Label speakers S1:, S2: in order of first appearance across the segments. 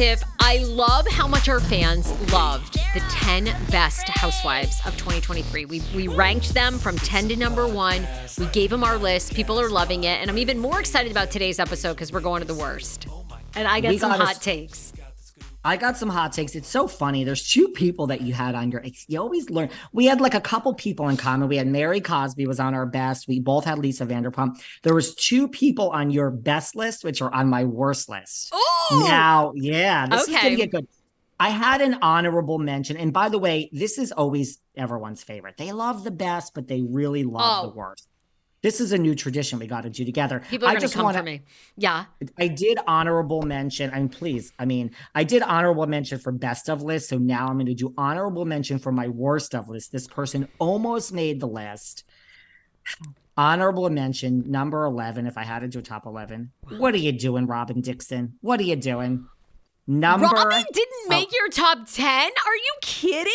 S1: Yontef, I love how much our fans loved the 10 best housewives of 2023. We, we ranked them from 10 to number one. We gave them our list. People are loving it. And I'm even more excited about today's episode because we're going to the worst. And I got some hot takes.
S2: I got some hot takes. It's so funny. There's two people that you had on your. You always learn. We had like a couple people in common. We had Mary Cosby was on our best. We both had Lisa Vanderpump. There was two people on your best list, which are on my worst list.
S1: Oh,
S2: now, yeah, this
S1: okay.
S2: is gonna get good. I had an honorable mention, and by the way, this is always everyone's favorite. They love the best, but they really love
S1: Oh.
S2: the worst. This is a new tradition we got to do together.
S1: People are
S2: I just
S1: come
S2: want
S1: for me. Yeah.
S2: I did honorable mention, and please, I mean, I did honorable mention for best of list. So now I'm going to do honorable mention for my worst of list. This person almost made the list. Honorable mention number 11. If I had to do a top 11, what are you doing, Robin Dixon? What are you doing? Number
S1: Robin didn't
S2: Oh.
S1: make your top 10? Are you kidding?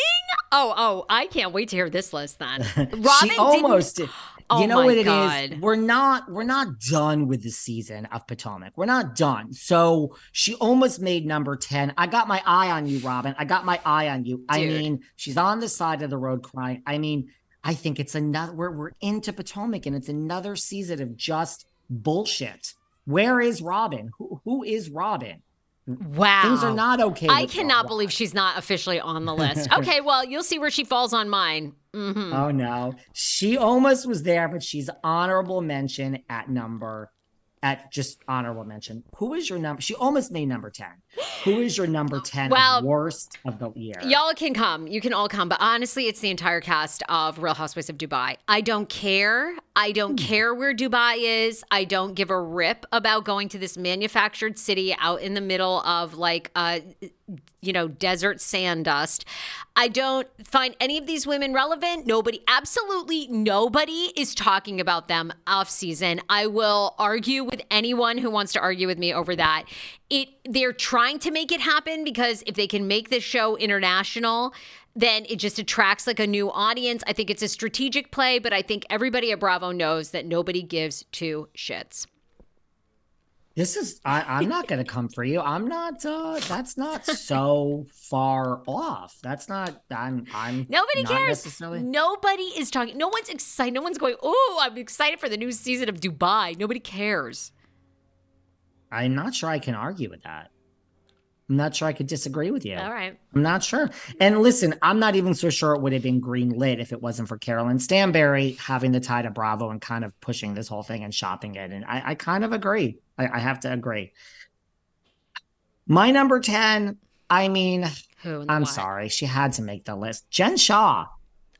S1: Oh, oh, I can't wait to hear this list then. Robin
S2: she almost did.
S1: Oh
S2: you know
S1: my
S2: what it is?
S1: God.
S2: We're not we're not done with the season of Potomac. We're not done. So she almost made number 10. I got my eye on you, Robin. I got my eye on you. I mean, she's on the side of the road crying. I mean, I think it's another we're we're into Potomac and it's another season of just bullshit. Where is Robin? Who who is Robin?
S1: Wow.
S2: Things are not okay.
S1: I cannot believe she's not officially on the list. Okay, well, you'll see where she falls on mine. hmm
S2: Oh no. She almost was there, but she's honorable mention at number at just honorable mention. Who is your number? She almost made number 10. Who is your number 10
S1: Well,
S2: of worst of the year?
S1: Y'all can come. You can all come. But honestly, it's the entire cast of Real Housewives of Dubai. I don't care. I don't care where Dubai is. I don't give a rip about going to this manufactured city out in the middle of like, uh, you know, desert sand dust. I don't find any of these women relevant. Nobody, absolutely nobody is talking about them off season. I will argue with anyone who wants to argue with me over that. It they're trying to make it happen because if they can make this show international, then it just attracts like a new audience. I think it's a strategic play, but I think everybody at Bravo knows that nobody gives two shits.
S2: This is I, I'm not gonna come for you. I'm not uh that's not so far off. That's not I'm I'm
S1: Nobody cares. Nobody is talking. No one's excited. No one's going, oh, I'm excited for the new season of Dubai. Nobody cares.
S2: I'm not sure I can argue with that. I'm not sure I could disagree with you.
S1: All right.
S2: I'm not sure. And listen, I'm not even so sure it would have been green lit if it wasn't for Caroline Stanbury having the tie to Bravo and kind of pushing this whole thing and shopping it. And I, I kind of agree. I, I, have to agree. My number 10, I mean, I'm
S1: what?
S2: sorry. She had to make the list. Jen Shah.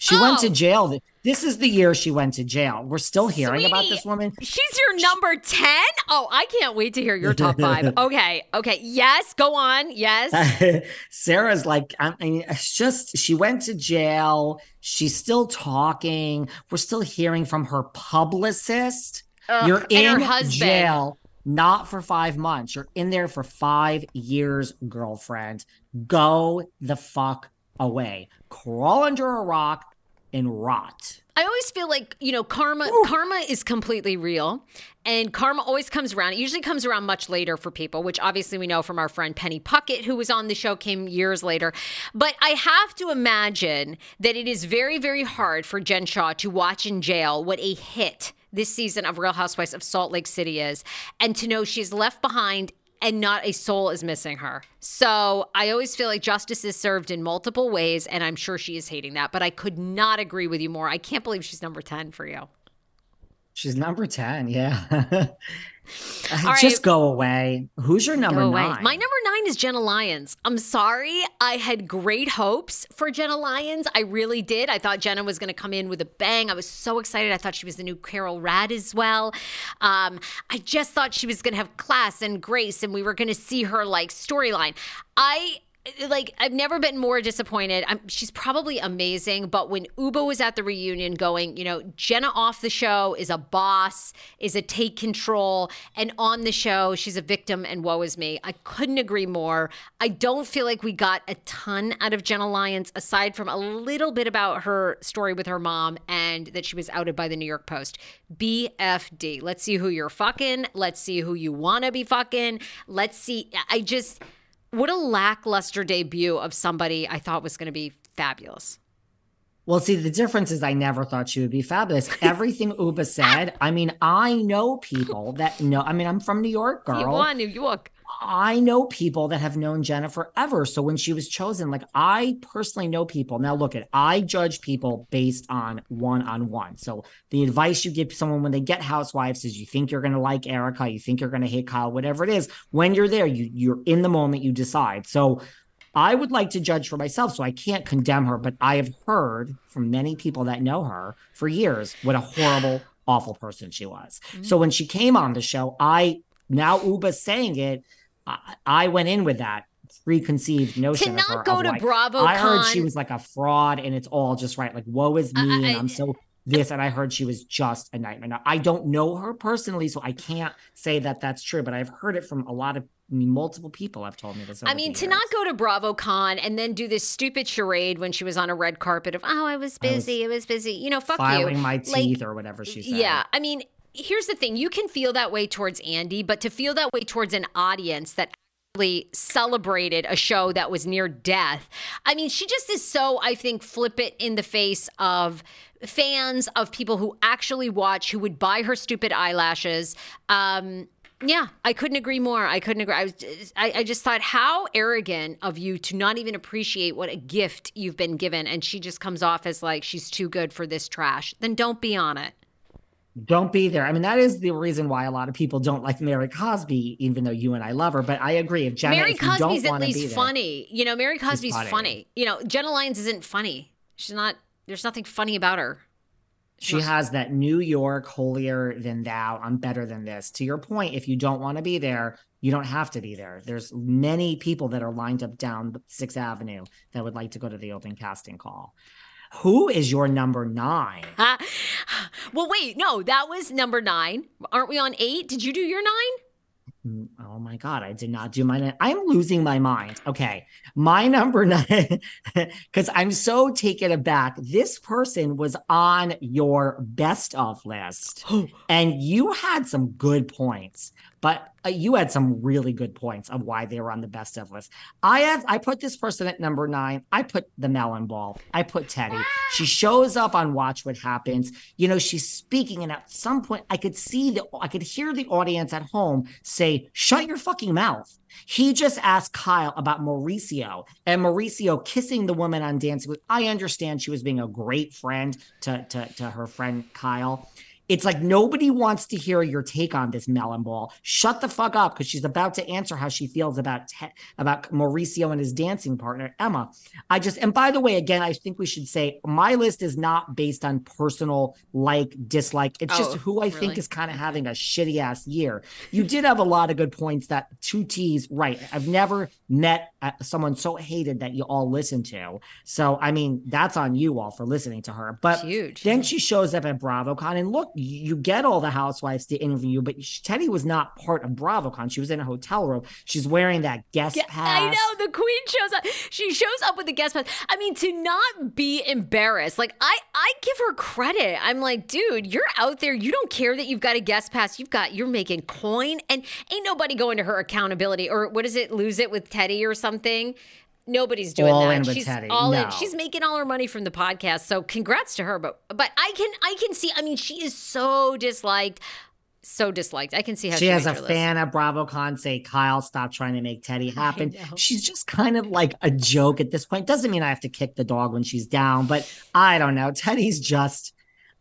S2: She oh. went to oh. jail. This is the year she went to jail. We're still hearing
S1: Sweetie,
S2: about this woman.
S1: She's your number 10? Oh, I can't wait to hear your top five. okay. Okay. Yes. Go on. Yes.
S2: Sarah's like, I mean, it's just, she went to jail. She's still talking. We're still hearing from her publicist. Ugh, You're in jail not for five months. You're in there for five years, girlfriend. Go the fuck away. Crawl under a rock and rot.
S1: I always feel like, you know, karma Ooh. karma is completely real and karma always comes around. It usually comes around much later for people, which obviously we know from our friend Penny Puckett who was on the show came years later. But I have to imagine that it is very very hard for Jen Shah to watch in jail what a hit this season of Real Housewives of Salt Lake City is and to know she's left behind and not a soul is missing her. So I always feel like justice is served in multiple ways, and I'm sure she is hating that. But I could not agree with you more. I can't believe she's number 10 for you.
S2: She's number 10, yeah. All Just go away. Who's your number nine?
S1: My number nine is Jenna Lyons. I'm sorry. I had great hopes for Jenna Lyons. I really did. I thought Jenna was going to come in with a bang. I was so excited. I thought she was the new Carol Rad as well. Um, I just thought she was going to have class and grace, and we were going to see her like storyline. I like I've never been more disappointed. I'm, she's probably amazing, but when Ubah was at the reunion, going, you know, Jenna off the show is a boss, is a take control, and on the show she's a victim, and woe is me. I couldn't agree more. I don't feel like we got a ton out of Jenna Lyons aside from a little bit about her story with her mom and that she was outed by the New York Post. BFD. Let's see who you're fucking. Let's see who you want to be fucking. Let's see. I just what a lackluster debut of somebody I thought was going to be fabulous.
S2: Well, see, the difference is I never thought she would be fabulous. Everything Ubah said, I mean, I know people that know. I mean, I'm from New York, girl. You
S1: want New York.
S2: I know people that have known Jenna forever. So when she was chosen, like I personally know people. Now look at I judge people based on one on one. So the advice you give someone when they get housewives is you think you're gonna like Erica, you think you're gonna hate Kyle, whatever it is. When you're there, you you're in the moment, you decide. So I would like to judge for myself, so I can't condemn her, but I have heard from many people that know her for years what a horrible, awful person she was. Mm-hmm. So when she came on the show, I now Ubah saying it, I, I went in with that preconceived notion
S1: to not go to
S2: like,
S1: Bravo.
S2: I heard she was like a fraud, and it's all just right. Like, woe is me, I, and I'm so this, and I heard she was just a nightmare. Now, I don't know her personally, so I can't say that that's true, but I've heard it from a lot of I mean, multiple people have told me this.
S1: I mean, to not go to BravoCon and then do this stupid charade when she was on a red carpet of, oh, I was busy, I was, I was busy. You know, fuck you.
S2: filing
S1: you.
S2: my teeth like, or whatever she said.
S1: Yeah, I mean, here's the thing: you can feel that way towards Andy, but to feel that way towards an audience that actually celebrated a show that was near death. I mean, she just is so, I think, flip it in the face of fans, of people who actually watch, who would buy her stupid eyelashes. Um, yeah, I couldn't agree more. I couldn't agree. I, was, I, I just thought how arrogant of you to not even appreciate what a gift you've been given. And she just comes off as like she's too good for this trash. Then don't be on it
S2: don't be there. I mean, that is the reason why a lot of people don't like Mary Cosby, even though you and I love her. But I agree. If Jenna,
S1: Mary
S2: if
S1: Cosby's
S2: at
S1: least funny. You know, Mary Cosby's funny. funny. You know, Jenna Lyons isn't funny. She's not. There's nothing funny about her.
S2: She's she not. has that New York holier than thou. I'm better than this. To your point, if you don't want to be there, you don't have to be there. There's many people that are lined up down Sixth Avenue that would like to go to the open casting call. Who is your number nine? Uh,
S1: well, wait, no, that was number nine. Aren't we on eight? Did you do your nine?
S2: Mm, oh my God, I did not do my. I'm losing my mind. Okay. My number nine, because I'm so taken aback. This person was on your best of list, and you had some good points. But uh, you had some really good points of why they were on the best of list. I have I put this person at number nine. I put the melon ball. I put Teddi. She shows up on Watch What Happens. You know, she's speaking, and at some point, I could see the I could hear the audience at home say, "Shut your fucking mouth." He just asked Kyle about Mauricio and Mauricio kissing the woman on Dancing with. I understand she was being a great friend to, to, to her friend Kyle. It's like nobody wants to hear your take on this melon ball. Shut the fuck up because she's about to answer how she feels about te- about Mauricio and his dancing partner Emma. I just and by the way, again, I think we should say my list is not based on personal like dislike. It's oh, just who I really? think is kind of having a shitty ass year. You did have a lot of good points. That two T's right. I've never met Uh, someone so hated that you all listen to. So I mean, that's on you all for listening to her. But
S1: huge.
S2: Then she shows up at BravoCon and look you get all the housewives to interview you, but Teddi was not part of BravoCon. She was in a hotel room. She's wearing that guest yeah, pass.
S1: I know the queen shows up. She shows up with the guest pass. I mean, to not be embarrassed, like I, I give her credit. I'm like, dude, you're out there. You don't care that you've got a guest pass. You've got you're making coin, and ain't nobody going to her accountability or what is it? Lose it with Teddi or something. Thing nobody's doing
S2: all
S1: that.
S2: She's
S1: Teddi.
S2: all
S1: no. in. She's making all her money from the podcast. So congrats to her. But but I can I can see. I mean, she is so disliked. So disliked. I can see how she,
S2: she has
S1: a
S2: fan
S1: list.
S2: at BravoCon say, "Kyle, stop trying to make Teddi happen." She's just kind of like a joke at this point. Doesn't mean I have to kick the dog when she's down, but I don't know. Teddi's just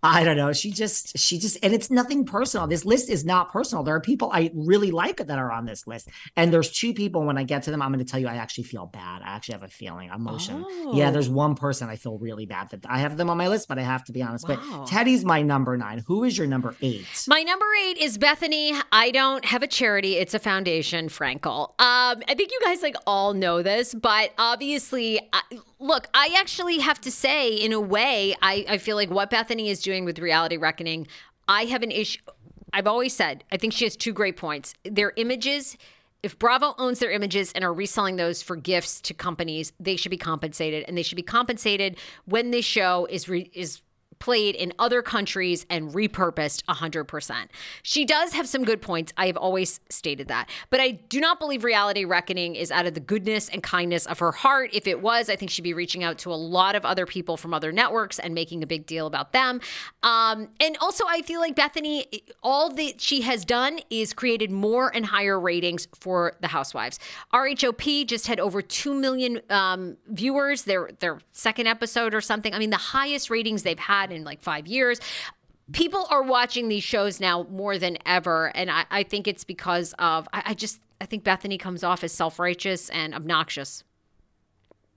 S2: I don't know. She just, she just, and it's nothing personal. This list is not personal. There are people I really like that are on this list. And there's two people when I get to them, I'm going to tell you, I actually feel bad. I actually have a feeling, emotion. Oh. Yeah, there's one person I feel really bad that I have them on my list, but I have to be honest. Wow. But Teddi's my number nine. Who is your number eight?
S1: My number eight is Bethenny. I don't have a charity, it's a foundation, Frankel. Um, I think you guys like all know this, but obviously, I, look, I actually have to say, in a way, I, I feel like what Bethenny is doing with Reality Reckoning, I have an issue. I've always said, I think she has two great points. Their images, if Bravo owns their images and are reselling those for gifts to companies, they should be compensated, and they should be compensated when this show is re- is played in other countries and repurposed 100%. She does have some good points. I have always stated that. But I do not believe Reality Reckoning is out of the goodness and kindness of her heart. If it was, I think she'd be reaching out to a lot of other people from other networks and making a big deal about them. Um, and also, I feel like Bethenny, all that she has done is created more and higher ratings for the housewives. RHOP just had over 2 million um, viewers, their, their second episode or something. I mean, the highest ratings they've had in like five years. People are watching these shows now more than ever and i, I think it's because of I, I, just i think bethenny comes off as self-righteous and obnoxious.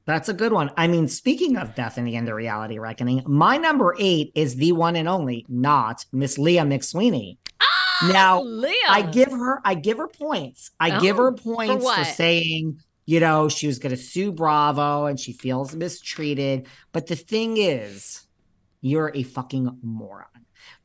S2: That's a good one. I mean speaking of Bethenny and the reality reckoning my number eight is the one and only not miss leah mcsweeney.
S1: Ah,
S2: now
S1: leah.
S2: i give her i give her points. I oh, give her points
S1: for,
S2: for saying you know she was going to sue bravo and she feels mistreated. But the thing is you're a fucking moron.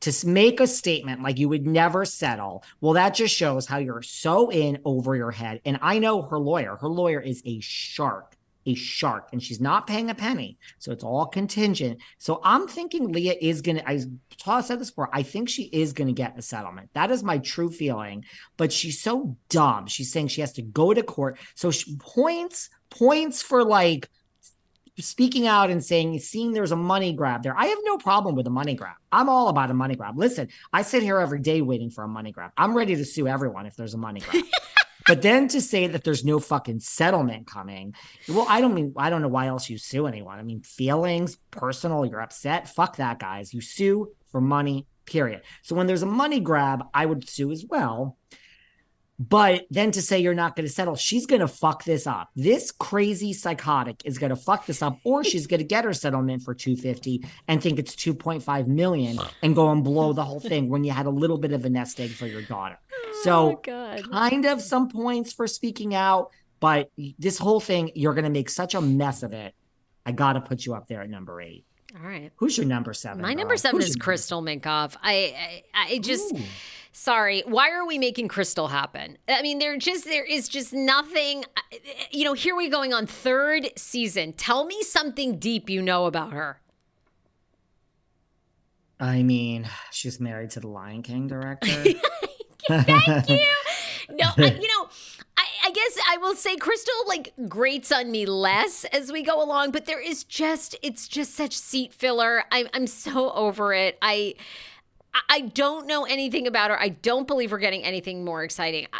S2: To make a statement like you would never settle, well, that just shows how you're so in over your head. And I know her lawyer, her lawyer is a shark, a shark, and she's not paying a penny. So it's all contingent. So I'm thinking Leah is going to, I said this before, I think she is going to get a settlement. That is my true feeling. But she's so dumb. She's saying she has to go to court. So she points, points for like, speaking out and saying, seeing there's a money grab there. I have no problem with a money grab. I'm all about a money grab. Listen, I sit here every day waiting for a money grab. I'm ready to sue everyone if there's a money grab. but then to say that there's no fucking settlement coming, well, I don't mean I don't know why else you sue anyone. I mean, feelings, personal, you're upset. Fuck that, guys. You sue for money, period. So when there's a money grab, I would sue as well. But then to say you're not going to settle, she's going to fuck this up. This crazy psychotic is going to fuck this up, or she's going to get her settlement for 250 and think it's 2.5 million and go and blow the whole thing when you had a little bit of a nest egg for your daughter. Oh so,
S1: oh
S2: kind of some points for speaking out, but this whole thing, you're going to make such a mess of it. I got to put you up there at number eight.
S1: All right.
S2: Who's your number seven?
S1: My number seven Who's is Crystal Minkoff. I, I, I just. Ooh sorry, why are we making Crystal happen? I mean, there just there is just nothing. You know, here we going on third season. Tell me something deep you know about her.
S2: I mean, she's married to the Lion King director.
S1: Thank you. I, you know, I, I, guess I will say Crystal like grates on me less as we go along, but there is just it's just such seat filler. I, I'm so over it. I I don't know anything about her. I don't believe we're getting anything more exciting. I,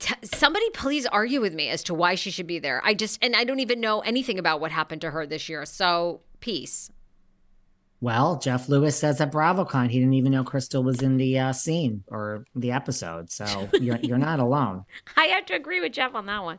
S1: T- somebody please argue with me as to why she should be there. I just and I don't even know anything about what happened to her this year. So peace.
S2: Well, Jeff Lewis says at BravoCon he didn't even know Crystal was in the uh, scene or the episode. So you're you're not alone.
S1: I have to agree with Jeff on that one.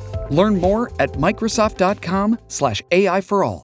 S3: Learn more at Microsoft.com/slash AI for all.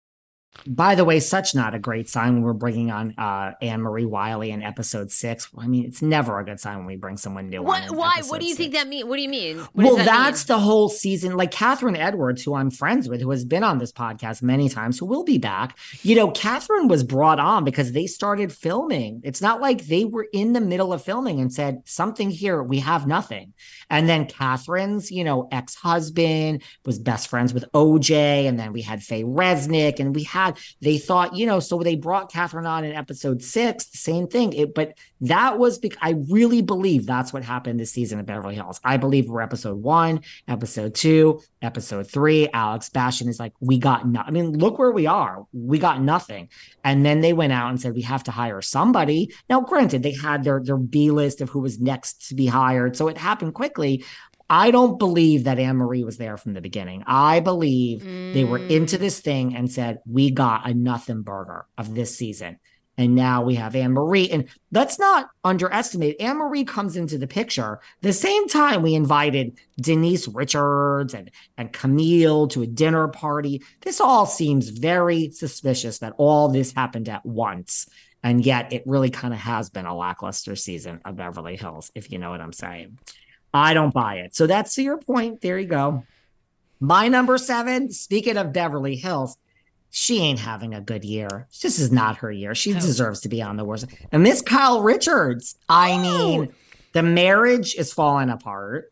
S2: By the way, such not a great sign when we're bringing on uh, Anne Marie Wiley in episode six. I mean, it's never a good sign when we bring someone new
S1: what,
S2: on.
S1: Why? What do you six. think that mean? What do you mean? What
S2: well,
S1: that
S2: that's
S1: mean?
S2: the whole season. Like Kathryn Edwards, who I'm friends with, who has been on this podcast many times, who will be back. You know, Kathryn was brought on because they started filming. It's not like they were in the middle of filming and said something here. We have nothing. And then Kathryn's, you know, ex husband was best friends with OJ, and then we had Faye Resnick, and we had they thought, you know, so they brought Kathryn on in episode six, the same thing. It, but that was because I really believe that's what happened this season of Beverly Hills. I believe we're episode one, episode two, episode three. Alex Baskin is like, we got nothing. I mean, look where we are. We got nothing. And then they went out and said, we have to hire somebody. Now, granted, they had their, their B list of who was next to be hired. So it happened quickly. I don't believe that Anne Marie was there from the beginning. I believe mm. they were into mm. this thing and said, We got a nothing burger of this season. And now we have Anne Marie. And let's not underestimate Anne Marie comes into the picture the same time we invited Denise Richards and, and Camille to a dinner party. This all seems very suspicious that all this happened at once. And yet it really kind of has been a lackluster season of Beverly Hills, if you know what I'm saying. I don't buy it. So that's your point. There you go. My number seven, speaking of Beverly Hills, she ain't having a good year. This is not her year. She oh. deserves to be on the worst. And Miss Kyle Richards, I oh. mean, the marriage is falling apart.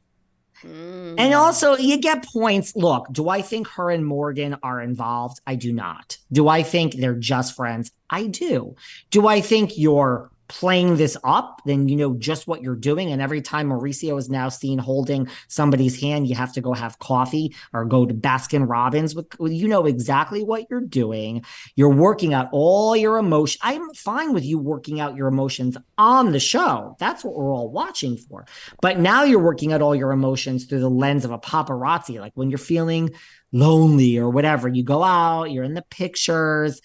S2: Mm. And also, you get points. Look, do I think her and Morgan are involved? I do not. Do I think they're just friends? I do. Do I think you're playing this up, then you know just what you're doing. And every time Mauricio is now seen holding somebody's hand, you have to go have coffee or go to Baskin Robbins. With, you know exactly what you're doing. You're working out all your emotion. I'm fine with you working out your emotions on the show. That's what we're all watching for. But now you're working out all your emotions through the lens of a paparazzi. Like when you're feeling lonely or whatever, you go out, you're in the pictures,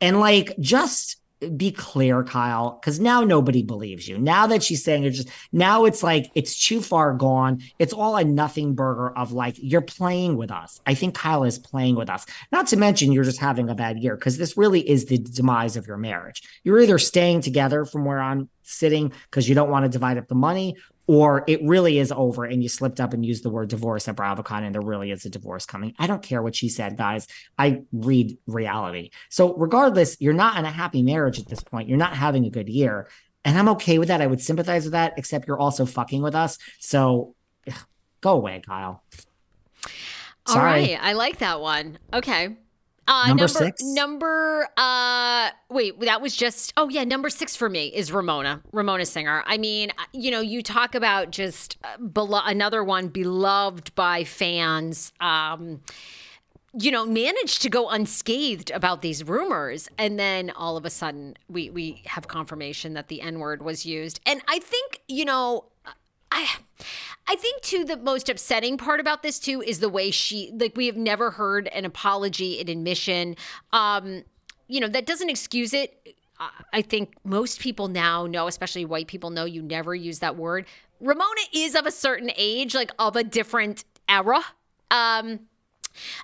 S2: and like just be clear, Kyle, because now nobody believes you. Now that she's saying it's just now it's like it's too far gone. It's all a nothing burger of like you're playing with us. I think Kyle is playing with us. Not to mention you're just having a bad year because this really is the demise of your marriage. You're either staying together from where I'm sitting because you don't want to divide up the money, or it really is over and you slipped up and used the word divorce at BravoCon and there really is a divorce coming. I don't care what she said, guys. I read reality. So, regardless, you're not in a happy marriage at this point. You're not having a good year. And I'm okay with that. I would sympathize with that, except you're also fucking with us. So, ugh, go away, Kyle.
S1: All right. I like that one. Okay. Uh,
S2: Number
S1: number
S2: six?
S1: Number uh, wait, that was just. Oh yeah, number six for me is Ramona, Ramona Singer. I mean, uh, you know, you talk about just uh, belo- another one beloved by fans. Um, you know, managed to go unscathed about these rumors, and then all of a sudden, we we have confirmation that the N word was used. And I think you know, I I think too the most upsetting part about this too is the way she like we have never heard an apology, an admission. Um, you know, that doesn't excuse it. I- think most people now know, especially white people know you never use that word. Ramona is of a certain age, like of a different era. Um,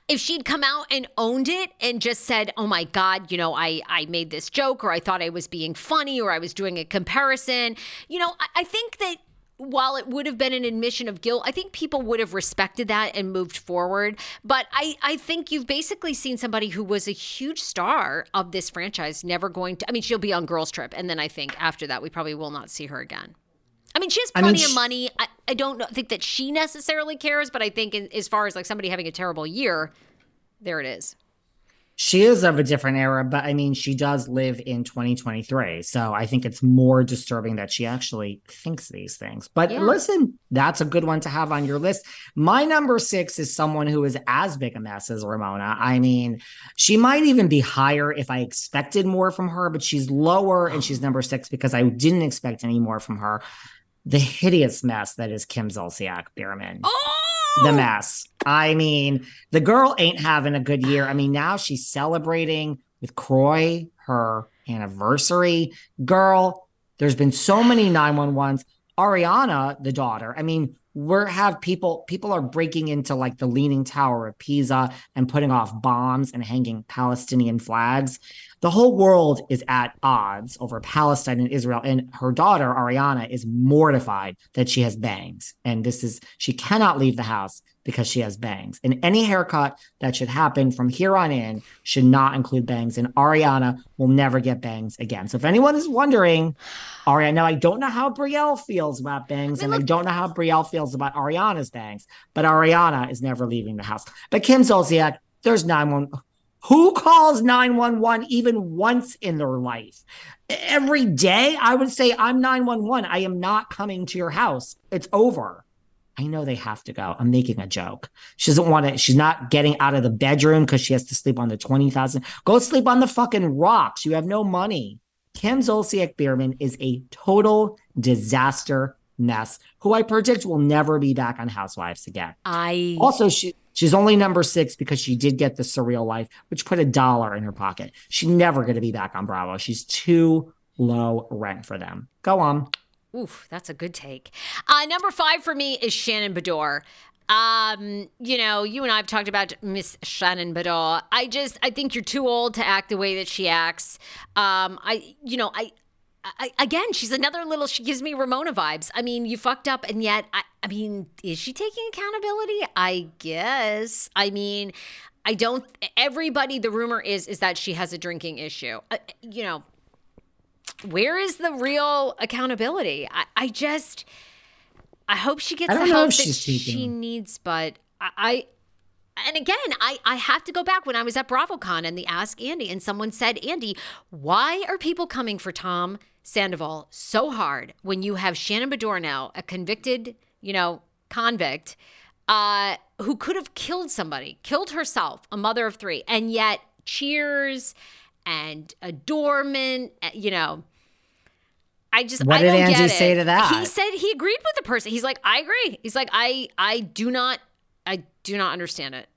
S1: if she'd come out and owned it and just said, "Oh my god, you know, I I made this joke or I thought I was being funny or I was doing a comparison," you know, I, I think that while it would have been an admission of guilt, I think people would have respected that and moved forward. But I, I think you've basically seen somebody who was a huge star of this franchise never going to. I mean, she'll be on Girls Trip, and then I think after that, we probably will not see her again. I mean, she has
S2: I mean,
S1: plenty of money. I, I don't know, think that she necessarily cares, but I think in, as far as like somebody having a terrible year, there it is.
S2: She is of a different era, but I mean, she does live in 2023. So I think it's more disturbing that she actually thinks these things. But
S1: Yeah.
S2: listen, that's a good one to have on your list. My number six is someone who is as big a mess as Ramona. I mean, she might even be higher if I expected more from her, but she's lower and she's number six because I didn't expect any more from her. The hideous mess that is Kim Zolciak Biermann oh, the oh. mess. I mean, the girl ain't having a good year. I mean, now she's celebrating with Kroy her anniversary. Girl, there's been so many 911s. Ariana, the daughter, I mean, we're have people people are breaking into like the leaning tower of Pisa and putting off bombs and hanging Palestinian flags. The whole world is at odds over Palestine and Israel. And her daughter, Ariana, is mortified that she has bangs. And this is, she cannot leave the house because she has bangs. And any haircut that should happen from here on in should not include bangs. And Ariana will never get bangs again. So if anyone is wondering, Ariana, now I don't know how Brielle feels about bangs, and I don't know how Brielle feels about Ariana's bangs, but Ariana is never leaving the house. But Kim Zolciak, there's nine 911. Who calls 911 even once in their life? Every day, I would say, I'm 911. I am not coming to your house. It's over. I know they have to go. I'm making a joke. She doesn't want to, she's not getting out of the bedroom because she has to sleep on the 20,000. Go sleep on the fucking rocks. You have no money. Kim Zolciak Biermann is a total disaster mess who I predict will never be back on Housewives again.
S1: I
S2: Also, she she's only number six because she did get the surreal life, which put a dollar in her pocket. She's never going to be back on Bravo. She's too low rent for them. Go on.
S1: Oof, that's a good take. Uh, number five for me is Shannon Beador. Um, you know, you and I have talked about Miss Shannon Beador. I just, I think you're too old to act the way that she acts. Um, I, you know, I, I, again, she's another little. She gives me Ramona vibes. I mean, you fucked up, and yet, I, I mean, is she taking accountability? I guess. I mean, I don't. Everybody, the rumor is is that she has a drinking issue. Uh, you know, where is the real accountability? I, I just, I hope she gets the help that she needs, but I, I and again, I, I have to go back when I was at BravoCon and the Ask Andy, and someone said, Andy, why are people coming for Tom Sandoval so hard when you have Shannon Beador now, a convicted, you know, convict, uh, who could have killed somebody, killed herself, a mother of three, and yet cheers and adornment, uh, you know. I just
S2: What
S1: I
S2: did Andy say to that?
S1: He said he agreed with the person. He's like, I agree. He's like, I I do not I do not understand it.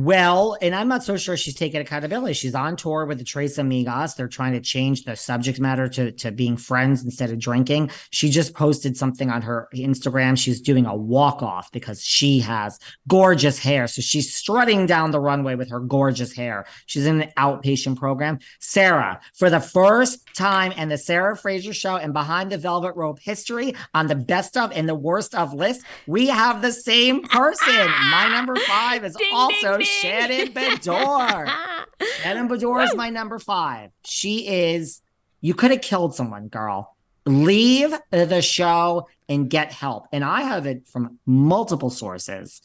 S2: Well, and I'm not so sure she's taking accountability. She's on tour with the Tres Amigas. They're trying to change the subject matter to, to being friends instead of drinking. She just posted something on her Instagram. She's doing a walk off because she has gorgeous hair. So she's strutting down the runway with her gorgeous hair. She's in an outpatient program. Sarah, for the first time in the Sarah Fraser show and behind the velvet rope history on the best of and the worst of list, we have the same person. My number five is
S1: Ding,
S2: also
S1: ding, ding.
S2: Shannon Beador. Shannon Beador is my number five. She is, you could have killed someone, girl. Leave the show and get help. And I have it from multiple sources.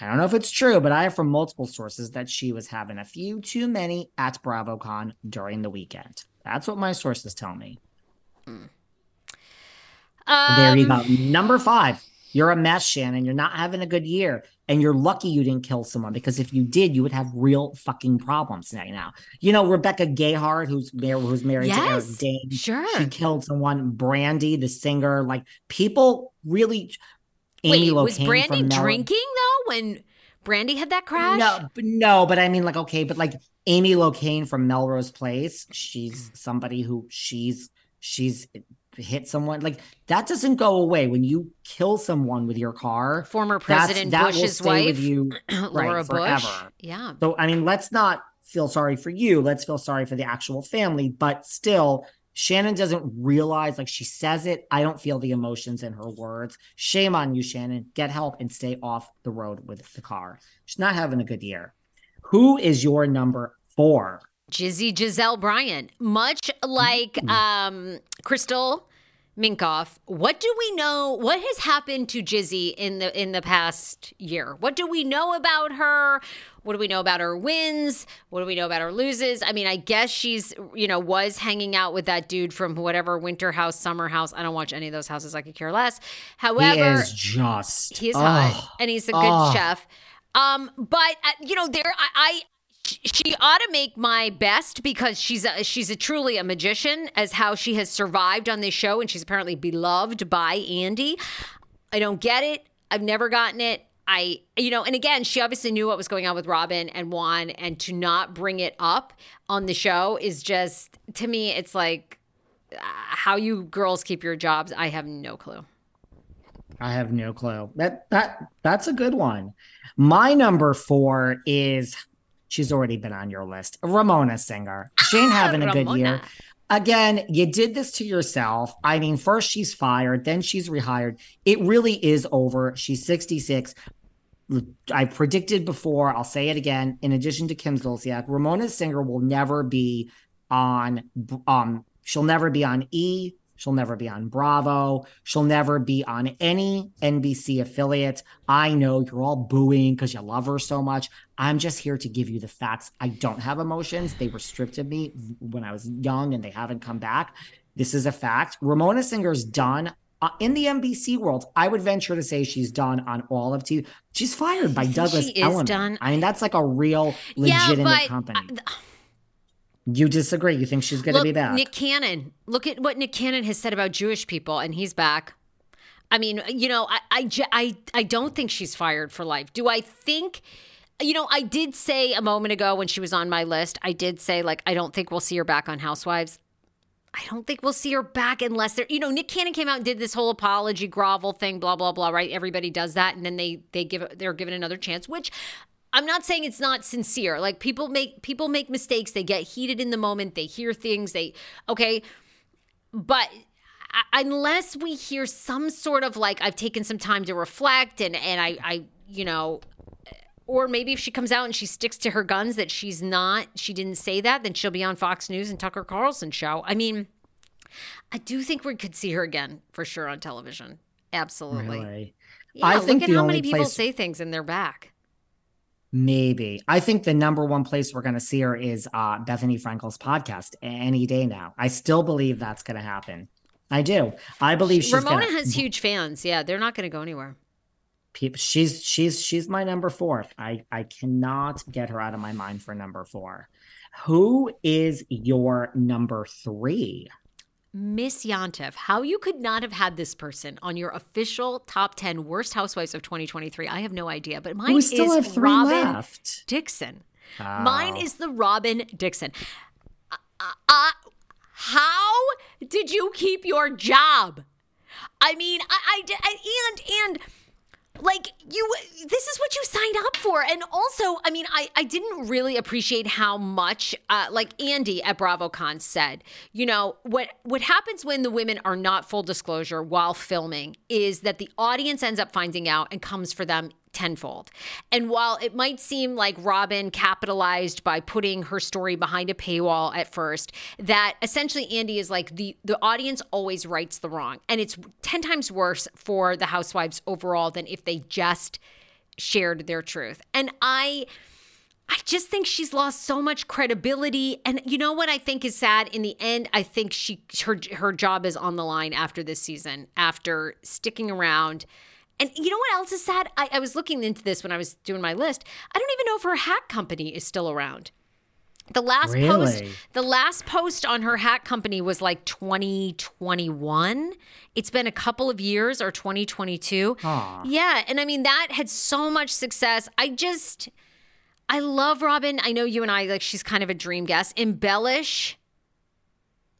S2: I don't know if it's true, but I have from multiple sources that she was having a few too many at BravoCon during the weekend. That's what my sources tell me. there you
S1: Um,
S2: go. Number five. You're a mess, Shannon. You're not having a good year. And you're lucky you didn't kill someone because if you did, you would have real fucking problems right now. You know, Rebecca Gayheart, who's mar- who's married to Eric
S1: Yes,
S2: Dane.
S1: sure.
S2: She killed someone. Brandy, the singer, like people really. Amy
S1: Wait, was Brandy drinking though when Brandy had that crash?
S2: No, no, but I mean, like, okay, but like Amy Locane from Melrose Place, she's somebody who she's she's hit someone like that doesn't go away when you kill someone with your car.
S1: Former President
S2: that will
S1: Bush's
S2: stay
S1: wife,
S2: with you
S1: Laura
S2: right,
S1: Bush.
S2: forever.
S1: Yeah.
S2: So I mean, let's not feel sorry for you. Let's feel sorry for the actual family. But still, Shannon doesn't realize like she says it. I don't feel the emotions in her words. Shame on you, Shannon. Get help and stay off the road with the car. She's not having a good year. Who is your number four?
S1: Gizzy Gizelle Bryant, much like
S2: Mm.
S1: um, Crystal Minkoff. What do we know? What has happened to Gizzy in the in the past year? What do we know about her? What do we know about her wins? What do we know about her loses? I mean, I guess she's you know was hanging out with that dude from whatever winter house, summer house. I don't watch any of those houses. I could care less. However,
S2: he is just
S1: He's
S2: oh,
S1: hot and he's a good
S2: oh.
S1: chef. Um, but uh, you know, there I, she ought to make my best because she's a, she's a truly a magician as how she has survived on this show and she's apparently beloved by Andy. I don't get it. I've never gotten it. I, you know, and again, she obviously knew what was going on with Robin and Juan, and to not bring it up on the show is just, to me, it's like uh, how you girls keep your jobs. I have no clue.
S2: I have no clue. That that that's a good one. My number four is she's already been on your list. Ramona Singer. She ain't having a good year. Again, you did this to yourself. I mean, first she's fired, then she's rehired. It really is over. She's 66. I predicted before, I'll say it again. In addition to Kim Zolciak, Ramona Singer will never be on um she'll never be on E, she'll never be on Bravo, she'll never be on any NBC affiliate. I know you're all booing because you love her so much. I'm just here to give you the facts. I don't have emotions. They restricted me when I was young and they haven't come back. This is a fact. Ramona Singer's done uh, in the NBC world. I would venture to say she's done on all of TV. She's fired by Douglas
S1: she
S2: Elliman.
S1: done?
S2: I mean, that's like a real
S1: Yeah,
S2: legitimate
S1: but,
S2: company.
S1: uh,
S2: you disagree? You think she's going to be back?
S1: Nick Cannon. Look at what Nick Cannon has said about Jewish people, and he's back. I mean, you know, I, I, I, I don't think she's fired for life. Do I think? You know, I did say a moment ago when she was on my list, I did say like I don't think we'll see her back on Housewives. I don't think we'll see her back unless they're, you know, Nick Cannon came out and did this whole apology grovel thing, blah blah blah. Right? Everybody does that, and then they they give they're given another chance, which I'm not saying it's not sincere. Like people make people make mistakes. They get heated in the moment. They hear things. They okay, but unless we hear some sort of like I've taken some time to reflect and and I I you know or maybe if she comes out and she sticks to her guns that she's not she didn't say that then she'll be on Fox News and Tucker Carlson show. I mean, I do think we could see her again for sure on television. Absolutely.
S2: Really?
S1: Yeah,
S2: I
S1: look
S2: think
S1: at how many people
S2: place-
S1: say things and they're back.
S2: Maybe. I think the number one place we're going to see her is uh, Bethenny Frankel's podcast any day now. I still believe that's going to happen. I do. I believe she's
S1: Ramona
S2: gonna,
S1: has huge fans. Yeah, they're not going to go anywhere.
S2: peop- she's she's she's my number four. I I cannot get her out of my mind for number four. Who is your number three?
S1: Miss Yontef, how you could not have had this person on your official top 10 worst housewives of 2023, I have no idea. But mine
S2: We still
S1: is
S2: have three
S1: Robin
S2: left.
S1: Dixon.
S2: Oh.
S1: Mine is the Robin Dixon. Uh, uh, how did you keep your job? I mean, I, I, I and and like you this is what you signed up for. And also i mean i i didn't really appreciate how much uh like andy at bravocon said you know what what happens when the women are not full disclosure while filming is that the audience ends up finding out and comes for them tenfold. And while it might seem like Robin capitalized by putting her story behind a paywall at first, that essentially Andy is like the the audience always rights the wrong. And it's 10 times worse for the housewives overall than if they just shared their truth. And I I just think she's lost so much credibility. And you know what I think is sad? In the end, I think she her her job is on the line after this season, after sticking around. And you know what else is sad? I, I was looking into this when I was doing my list. I don't even know if her hat company is still around. The last post, the last post on her hat company was like 2021. It's been a couple of years or 2022.
S2: Aw.
S1: Yeah, and I mean that had so much success. I just I love Robyn. I know you and I like she's kind of a dream guest. Embellish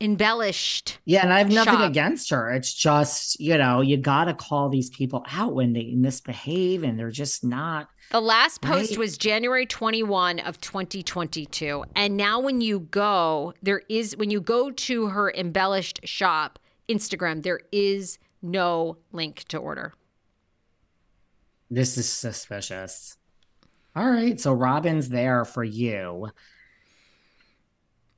S1: embellished.
S2: Yeah, and I have nothing
S1: shop.
S2: against her. It's just, you know, you got to call these people out when they misbehave and they're just not.
S1: The last post
S2: Right.
S1: was January 21 of 2022. And now when you go, there is when you go to her embellished shop Instagram, there is no link to order.
S2: This is suspicious. All right, so Robyn's there for you.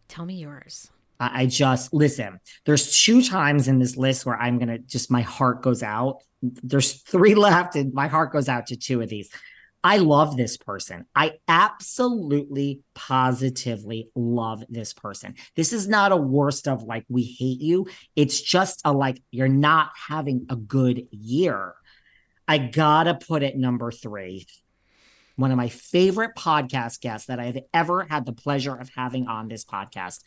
S1: Tell me yours.
S2: I just listen. There's two times in this list where I'm gonna just my heart goes out. There's three left, and my heart goes out to two of these. I love this person. I absolutely, positively love this person. This is not a worst of like we hate you. It's just a like you're not having a good year. I gotta put it number three. One of my favorite podcast guests that I've ever had the pleasure of having on this podcast.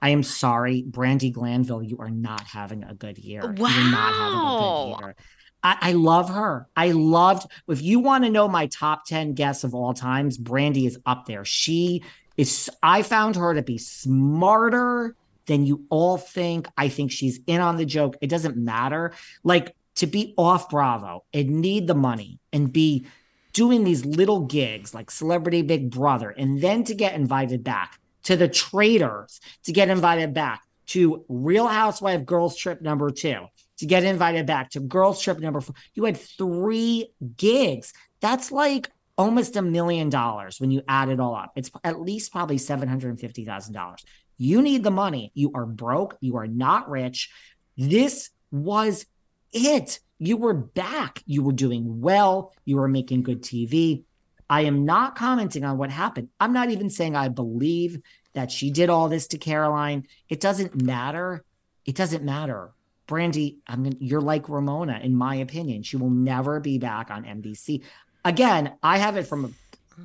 S2: I am sorry, Brandi Glanville, you are not having a good year. You're not having a
S1: Wow.
S2: good year. I, I love her. I loved, if you want to know my top 10 guests of all times, Brandy is up there. She is, I found her to be smarter than you all think. I think she's in on the joke. It doesn't matter. Like to be off Bravo and need the money and be doing these little gigs like Celebrity Big Brother, and then to get invited back to the Traitors, to get invited back to Real Housewife Girls Trip number two, to get invited back to Girls Trip number four. You had three gigs. That's like almost a million dollars when you add it all up. It's at least probably $750,000. You need the money. You are broke. You are not rich. This was it. You were back. You were doing well. You were making good TV. I am not commenting on what happened. I'm not even saying I believe that she did all this to Caroline. It doesn't matter. It doesn't matter. Brandi, I mean, you're like Ramona, in my opinion. She will never be back on NBC. Again, I have it from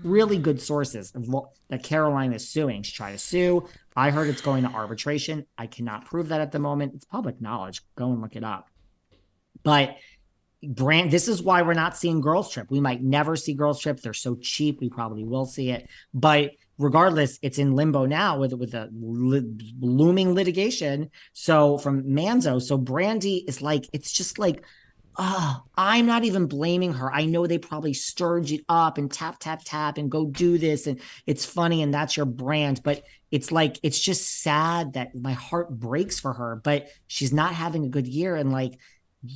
S2: really good sources of that Caroline is suing. She's trying to sue. I heard it's going to arbitration. I cannot prove that at the moment. It's public knowledge. Go and look it up. But brand this is why we're not seeing girls trip. We might never see girls trip. They're so cheap. We probably will see it. But regardless it's in limbo now with with a li- looming litigation. So from manzo so brandi is like it's just like oh i'm not even blaming her. I know they probably stirred it up and tap tap tap and go do this and it's funny and that's your brand. But it's like it's just sad that my heart breaks for her but she's not having a good year. And like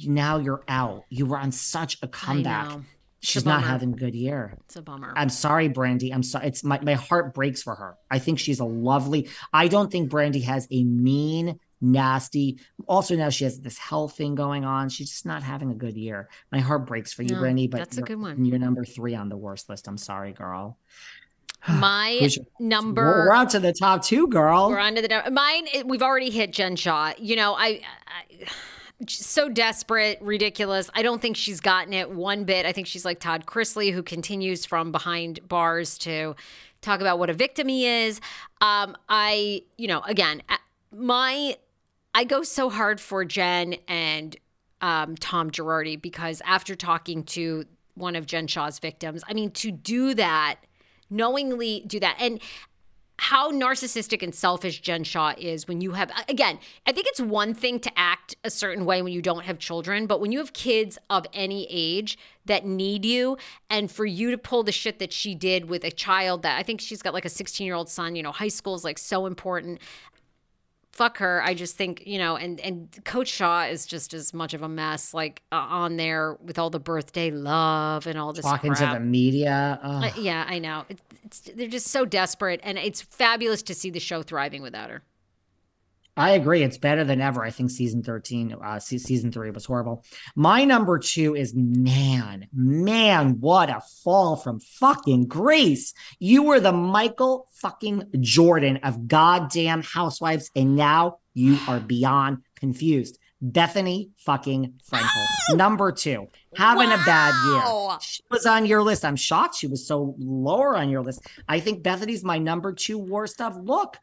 S2: now you're out. You were on such a comeback. She's not having a good year.
S1: It's a bummer.
S2: I'm sorry, Brandi. I'm sorry. It's my, my heart breaks for her. I think she's a lovely. I don't think Brandi has a mean, nasty. Also, now she has this health thing going on. She's just not having a good year. My heart breaks for you,
S1: No,
S2: Brandi. But
S1: that's a good one.
S2: You're number three on the worst list. I'm sorry, girl.
S1: My
S2: your-
S1: number
S2: We're, we're on to the top two, girl.
S1: We're on to the mine. We've already hit Jen Shah. You know, I, I so desperate, ridiculous. I don't think she's gotten it one bit. I think she's like Todd Chrisley, who continues from behind bars to talk about what a victim he is. Um, I, you know, again, my I go so hard for Jen and um, Tom Girardi because after talking to one of Jen Shah's victims, I mean, to do that, knowingly do that, and how narcissistic and selfish Jen Shah is when you have, again, I think it's one thing to act a certain way when you don't have children, but when you have kids of any age that need you, and for you to pull the shit that she did with a child that I think she's got like a 16 year old son, you know, high school is like so important fuck her. I just think you know, and and Coach Shah is just as much of a mess, like uh, on there with all the birthday love and all this
S2: talking
S1: crap.
S2: to the media.
S1: Uh, yeah, I know. It, it's, they're just so desperate, and it's fabulous to see the show thriving without her.
S2: I agree. It's better than ever. I think season 13, uh, season three was horrible. My number two is man, man, what a fall from fucking grace. You were the Michael fucking Jordan of goddamn housewives, and now you are beyond confused. Bethenny fucking Frankel. Number two, having wow. a bad year. She was on your list. I'm shocked she was so lower on your list. I think Bethenny's my number two worst of. Look,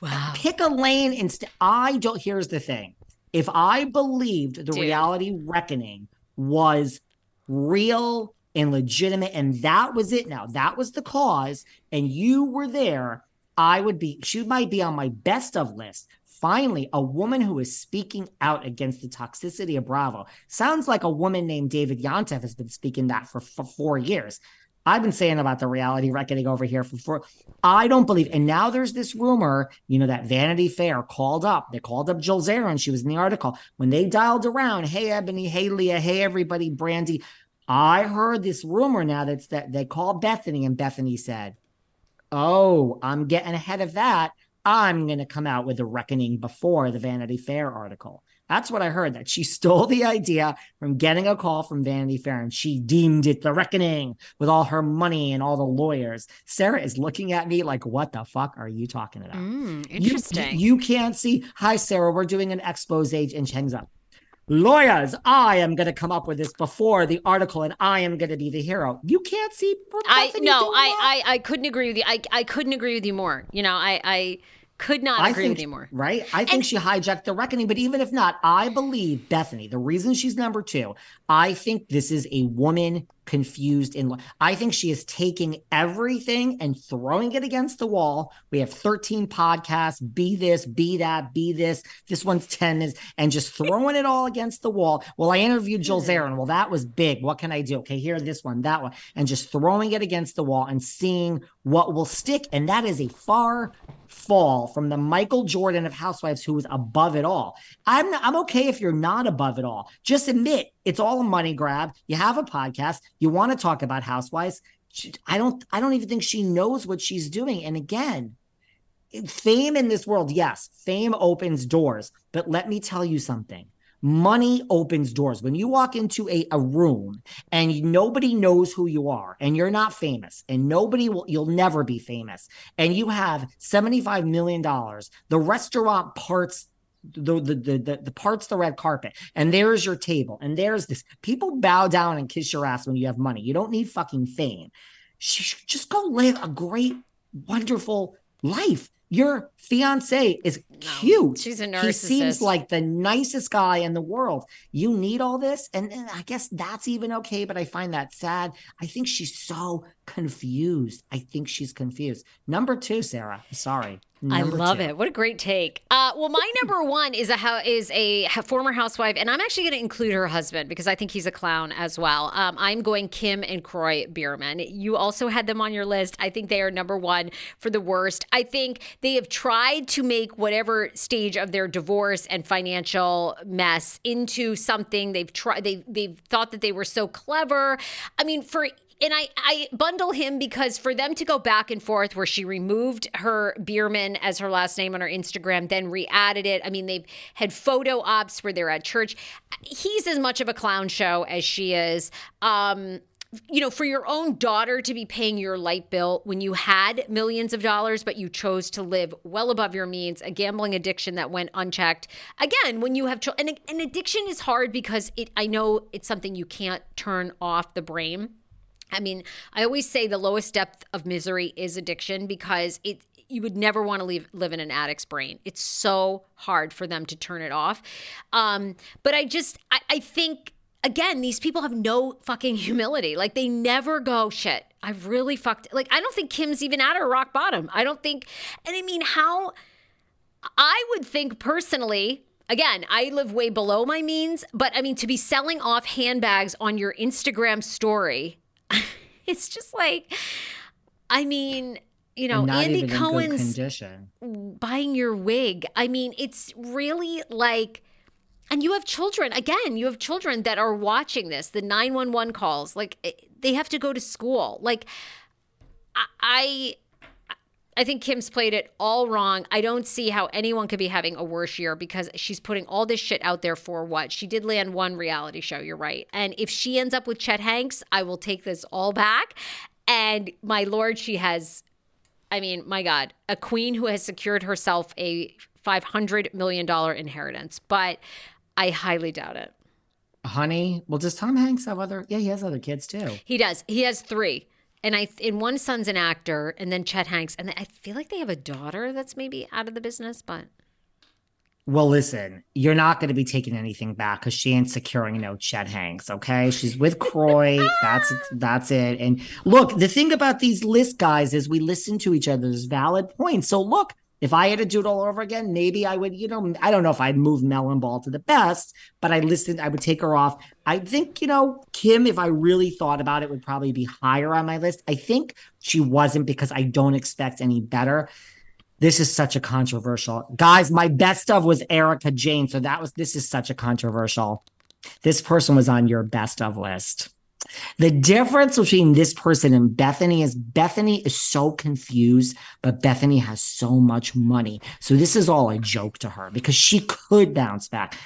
S2: Wow. Pick a lane instead. I don't. Here's the thing: if I believed the Dude. reality reckoning was real and legitimate, and that was it. Now that was the cause, and you were there. I would be. She might be on my best of list. Finally, a woman who is speaking out against the toxicity of Bravo. Sounds like a woman named David Yontef has been speaking that for, for four years. I've been saying about the reality reckoning over here for, I don't believe. And now there's this rumor, you know, that Vanity Fair called up. They called up Jill Zarin. She was in the article when they dialed around. Hey, Ebony, Hey, Leah. Hey, everybody. Brandi. I heard this rumor now that's that they called Bethenny, and Bethenny said, "Oh, I'm getting ahead of that. I'm going to come out with a reckoning before the Vanity Fair article." That's what I heard that she stole the idea from getting a call from Vanity Fair and she deemed it the reckoning with all her money and all the lawyers. Sarah is looking at me like, what the fuck are you talking about?
S1: Mm, interesting.
S2: You, you, can't see. Hi, Sarah. We're doing an expose and hangs up. Lawyers, I am going to come up with this before the article, and I am going to be the hero. You can't see.
S1: I no, I, I I couldn't agree with you. I I couldn't agree with you more. You know, I I could not I agree
S2: think,
S1: with you more.
S2: Right? I think and, she hijacked the reckoning, but even if not, I believe Bethenny, The reason she's number two, I think this is a woman confused in I think she is taking everything and throwing it against the wall. We have 13 podcasts, be this, be that, be this. This one's 10 is and just throwing it all against the wall. Well, I interviewed Jill hmm. Zarin. Well, that was big. What can I do? Okay, here, this one, that one, and just throwing it against the wall and seeing what will stick. And that is a far fall from the Michael Jordan of Housewives who was above it all. I'm I'm okay if you're not above it all. Just admit it's all a money grab. You have a podcast. You want to talk about Housewives. I don't I don't even think she knows what she's doing. And again, fame in this world, yes, fame opens doors. But let me tell you something money opens doors. When you walk into a, a room and nobody knows who you are and you're not famous and nobody will, you'll never be famous, and you have $75 million, the restaurant parts the, the the the parts the red carpet and there's your table and there's this people bow down and kiss your ass when you have money you don't need fucking fame just go live a great wonderful life your fiance is cute.
S1: She's a narcissist.
S2: He seems like the nicest guy in the world. You need all this, and, and I guess that's even okay. But I find that sad. I think she's so confused. I think she's confused. Number two, Sarah. Sorry.
S1: Number
S2: I
S1: love
S2: two.
S1: it. What a great take. Uh, well, my number one is a is a former housewife, and I'm actually going to include her husband because I think he's a clown as well. Um, I'm going Kim and Kroy Biermann. You also had them on your list. I think they are number one for the worst. I think they have tried to make whatever stage of their divorce and financial mess into something they've tried. They they've thought that they were so clever. I mean, for and I, I bundle him because for them to go back and forth where she removed her Biermann as her last name on her Instagram, then re-added it. I mean, they've had photo ops where they're at church. He's as much of a clown show as she is. Um, you know, for your own daughter to be paying your light bill when you had millions of dollars, but you chose to live well above your means, a gambling addiction that went unchecked. Again, when you have children, and an addiction is hard because it, I know it's something you can't turn off the brain I mean, I always say the lowest depth of misery is addiction because it you would never want to leave, live in an addict's brain. It's so hard for them to turn it off. Um, but I just, I, I think, again, these people have no fucking humility. Like they never go, shit, I've really fucked. Like I don't think Kim's even at her rock bottom. I don't think, and I mean, how, I would think personally, again, I live way below my means, but I mean, to be selling off handbags on your Instagram story, it's just like, I mean, you know, Andy Cohen's
S2: condition.
S1: buying your wig. I mean, it's really like, and you have children. Again, you have children that are watching this, the 911 calls. Like, eh, they have to go to school. Like, I. I think Kim's played it all wrong. I don't see how anyone could be having a worse year because she's putting all this shit out there for what? She did land one reality show, you're right. And if she ends up with Chet Hanks, I will take this all back. And my lord, she has I mean, my God, a queen who has secured herself a $500 million inheritance, but I highly doubt it.
S2: Honey, well, does Tom Hanks have other? Yeah, he has other kids too.
S1: He does. He has three. And I, and one son's an actor, and then Chet Hanks, and I feel like they have a daughter that's maybe out of the business, but
S2: Well, listen, you're not going to be taking anything back because she ain't securing no Chet Hanks. Okay, she's with Kroy. that's that's it. And look, the thing about these list guys is we listen to each other's valid points. So look, if I had to do it all over again, maybe I would. You know, I don't know if I'd move Melon Ball to the best, but I listened. I would take her off. I think you know Kim. If I really thought about it, would probably be higher on my list. I think she wasn't because I don't expect any better. This is such a controversial. Guys, my best of was Erika Jayne. So that was this is such a controversial. This person was on your best of list. The difference between this person and Bethenny is Bethenny is so confused, but Bethenny has so much money. So this is all a joke to her because she could bounce back.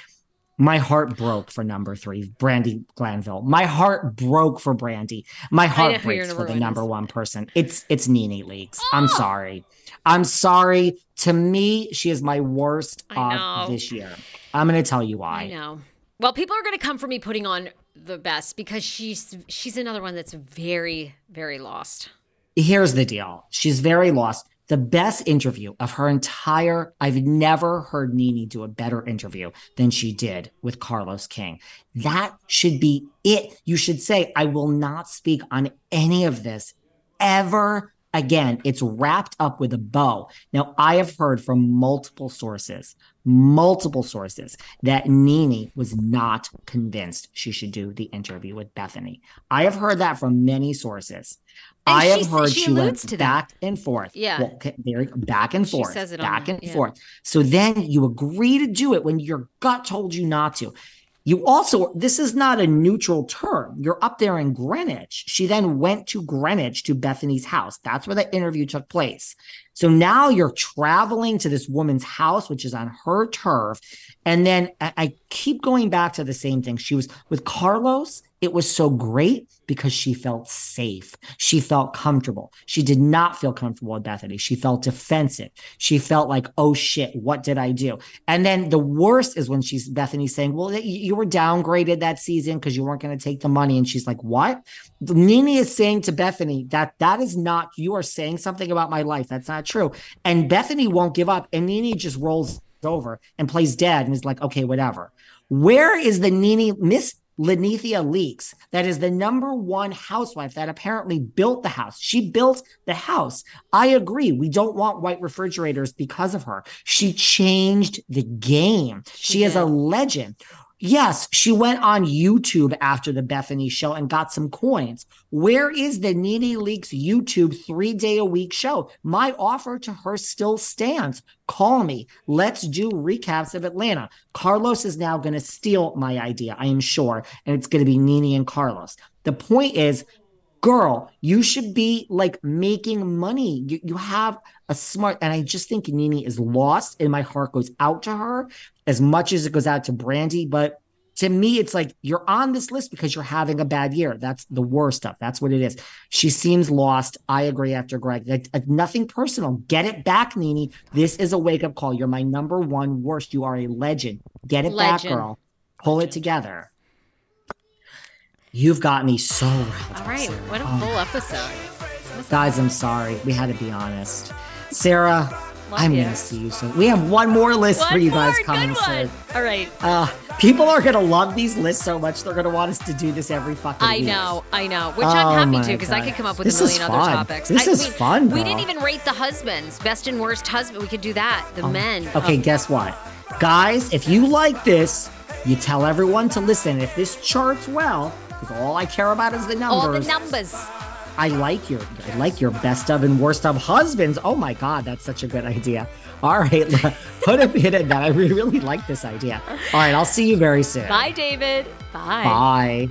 S2: My heart broke for number three, Brandi Glanville. My heart broke for Brandy. My heart breaks for the number one person. It's it's Nene Leakes. I'm oh! sorry. I'm sorry. To me, she is my worst of this year. I'm going to tell you why.
S1: I know. Well, people are going to come for me putting on the best because she's she's another one that's very very lost.
S2: here's the deal. She's very lost. The best interview of her entire, I've never heard Nene do a better interview than she did with Carlos King. That should be it. You should say, I will not speak on any of this ever again. It's wrapped up with a bow. Now, I have heard from multiple sources, multiple sources, that Nene was not convinced she should do the interview with Bethenny. I have heard that from many sources.
S1: And
S2: I have heard
S1: she
S2: she, went
S1: alludes to that.
S2: back and forth.
S1: Yeah.
S2: Well, there, back and
S1: She
S2: forth.
S1: says it
S2: back and
S1: yeah.
S2: forth. So then you agree to do it when your gut told you not to. You also, this is not a neutral term. You're up there in Greenwich. She then went to Greenwich to Bethenny's house. That's where the interview took place. So now you're traveling to this woman's house, which is on her turf. And then I, keep going back to the same thing. She was with Carlos. It was so great because she felt safe. She felt comfortable. She did not feel comfortable with Bethenny. She felt defensive. She felt like, oh shit, what did I do? And then the worst is when she's Bethenny saying, well, you, were downgraded that season because you weren't going to take the money. And she's like, what? Nene is saying to Bethenny that that is not, you are saying something about my life. That's not true. And Bethenny won't give up. And Nene just rolls over and plays dead and is like, okay, whatever. Where is the Nene? Miss Linnethia Leakes? That is the number one housewife that apparently built the house. She built the house. I agree. We don't want white refrigerators because of her. She changed the game. She, is a legend. Yes, she went on YouTube after the Bethenny show and got some coins. Where is the Nene Leakes YouTube three day a week show? My offer to her still stands. Call me. Let's do recaps of Atlanta. Carlos is now going to steal my idea, I am sure, and it's going to be Nene and Carlos. The point is, girl, you should be like making money. You, you have a smart, and I just think Nene is lost, and my heart goes out to her as much as it goes out to Brandi. But to me, it's like you're on this list because you're having a bad year. That's the worst stuff. That's what it is. She seems lost. I agree after Greg. Like, uh, nothing personal. Get it back, Nene. This is a wake up call. You're my number one worst. You are a legend. Get it back, girl. Pull it together. You've got me so riled
S1: All
S2: up,
S1: right,
S2: Sarah.
S1: what a
S2: Oh
S1: full episode.
S2: Guys, I'm sorry. We had to be honest. Sarah, I'm
S1: you.
S2: gonna see you soon. We have one more list for you guys coming
S1: one.
S2: soon.
S1: All right.
S2: Uh, people are gonna love these lists so much they're gonna want us to do this every fucking
S1: I
S2: week.
S1: know, I know. Which
S2: Oh
S1: I'm happy to because I could come up with
S2: This
S1: a million other topics.
S2: This
S1: I
S2: is
S1: mean,
S2: fun,
S1: We didn't even rate the husbands, best and worst husband. We could do that. The men.
S2: Okay,
S1: Um,
S2: guess what? Guys, if you like this, you tell everyone to listen. If this charts well, because all I care about is the numbers.
S1: all the numbers.
S2: I like your I like your best of and worst of husbands. Oh my god, that's such a good idea. All right, put a pin in that. I really, really like this idea. All right, I'll see you very soon.
S1: Bye, David. Bye.
S2: Bye.